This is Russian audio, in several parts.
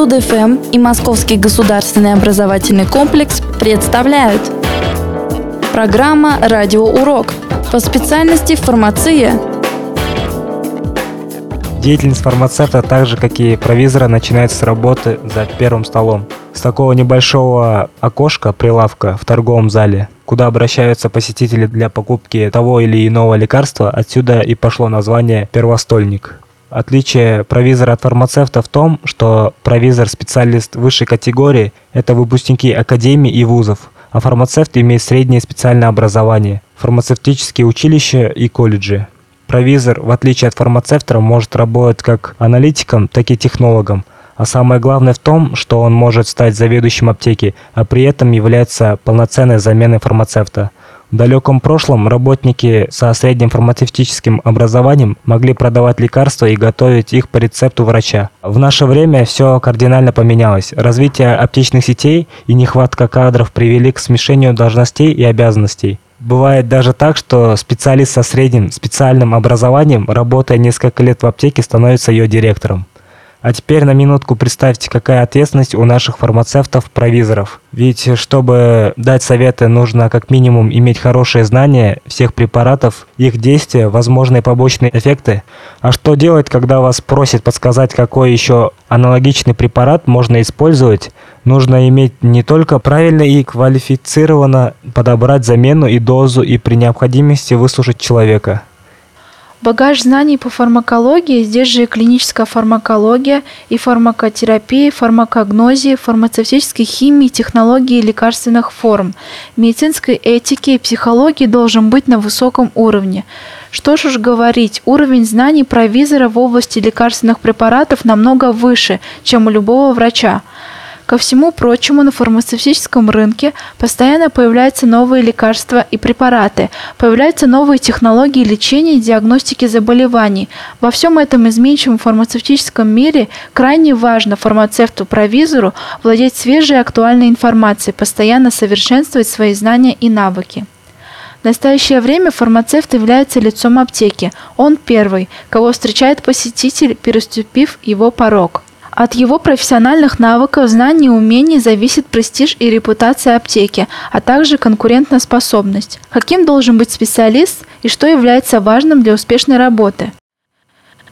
Студ-ФМ и Московский государственный образовательный комплекс представляют Программа «Радиоурок» по специальности «Фармация». Деятельность фармацевта, так же как и провизора, начинается с работы за первым столом. С такого небольшого окошка, прилавка в торговом зале, куда обращаются посетители для покупки того или иного лекарства, отсюда и пошло название «первостольник». Отличие провизора от фармацевта в том, что провизор-специалист высшей категории – это выпускники академий и вузов, а фармацевт имеет среднее специальное образование, фармацевтические училища и колледжи. Провизор, в отличие от фармацевта, может работать как аналитиком, так и технологом, а самое главное в том, что он может стать заведующим аптеки, а при этом является полноценной заменой фармацевта – в далеком прошлом работники со средним фармацевтическим образованием могли продавать лекарства и готовить их по рецепту врача. В наше время все кардинально поменялось. Развитие аптечных сетей и нехватка кадров привели к смешению должностей и обязанностей. Бывает даже так, что специалист со средним специальным образованием, работая несколько лет в аптеке, становится ее директором. А теперь на минутку представьте, какая ответственность у наших фармацевтов-провизоров. Ведь чтобы дать советы, нужно как минимум иметь хорошее знание всех препаратов, их действия, возможные побочные эффекты. А что делать, когда вас просят подсказать, какой еще аналогичный препарат можно использовать? Нужно иметь не только правильно и квалифицированно подобрать замену и дозу и при необходимости выслушать человека. Багаж знаний по фармакологии, здесь же и клиническая фармакология, и фармакотерапия, фармакогнозия, фармацевтической химии, технологии лекарственных форм, медицинской этики и психологии должен быть на высоком уровне. Что ж уж говорить, уровень знаний провизора в области лекарственных препаратов намного выше, чем у любого врача. Ко всему прочему, на фармацевтическом рынке постоянно появляются новые лекарства и препараты, появляются новые технологии лечения и диагностики заболеваний. Во всем этом изменчивом фармацевтическом мире крайне важно фармацевту-провизору владеть свежей и актуальной информацией, постоянно совершенствовать свои знания и навыки. В настоящее время фармацевт является лицом аптеки. Он первый, кого встречает посетитель, переступив его порог. От его профессиональных навыков, знаний и умений зависит престиж и репутация аптеки, а также конкурентоспособность. Каким должен быть специалист и что является важным для успешной работы?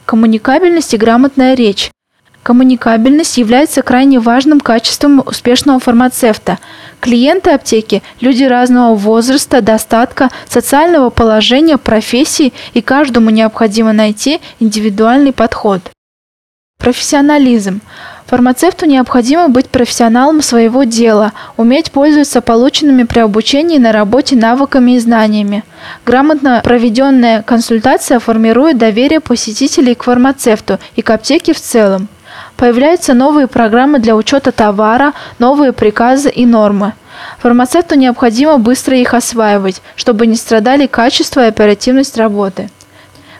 Коммуникабельность и грамотная речь. Коммуникабельность является крайне важным качеством успешного фармацевта. Клиенты аптеки – люди разного возраста, достатка, социального положения, профессии, и каждому необходимо найти индивидуальный подход. Профессионализм. Фармацевту необходимо быть профессионалом своего дела, уметь пользоваться полученными при обучении на работе навыками и знаниями. Грамотно проведенная консультация формирует доверие посетителей к фармацевту и к аптеке в целом. Появляются новые программы для учета товара, новые приказы и нормы. Фармацевту необходимо быстро их осваивать, чтобы не страдали качество и оперативность работы.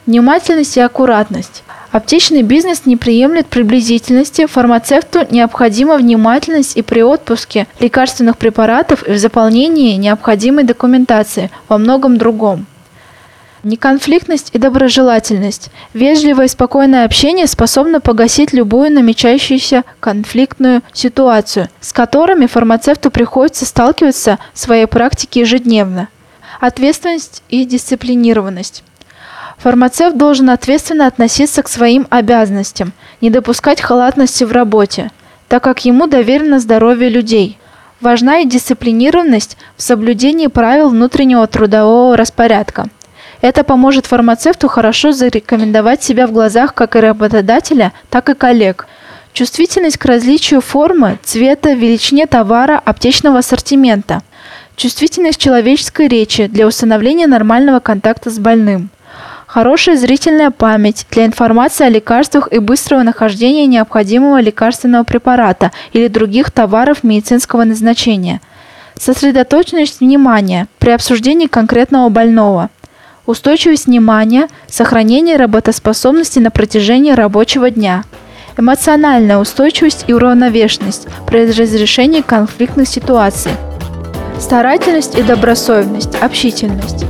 Внимательность и аккуратность. Аптечный бизнес не приемлет приблизительности, фармацевту необходима внимательность и при отпуске лекарственных препаратов и в заполнении необходимой документации во многом другом. Неконфликтность и доброжелательность. Вежливое и спокойное общение способно погасить любую намечающуюся конфликтную ситуацию, с которыми фармацевту приходится сталкиваться в своей практике ежедневно. Ответственность и дисциплинированность. Фармацевт должен ответственно относиться к своим обязанностям, не допускать халатности в работе, так как ему доверено здоровье людей. Важна и дисциплинированность в соблюдении правил внутреннего трудового распорядка. Это поможет фармацевту хорошо зарекомендовать себя в глазах как и работодателя, так и коллег. Чувствительность к различию формы, цвета, величине товара, аптечного ассортимента. Чувствительность человеческой речи для установления нормального контакта с больным. Хорошая зрительная память для информации о лекарствах и быстрого нахождения необходимого лекарственного препарата или других товаров медицинского назначения. Сосредоточенность внимания при обсуждении конкретного больного. Устойчивость внимания, сохранение работоспособности на протяжении рабочего дня. Эмоциональная устойчивость и уравновешенность при разрешении конфликтных ситуаций. Старательность и добросовестность, общительность.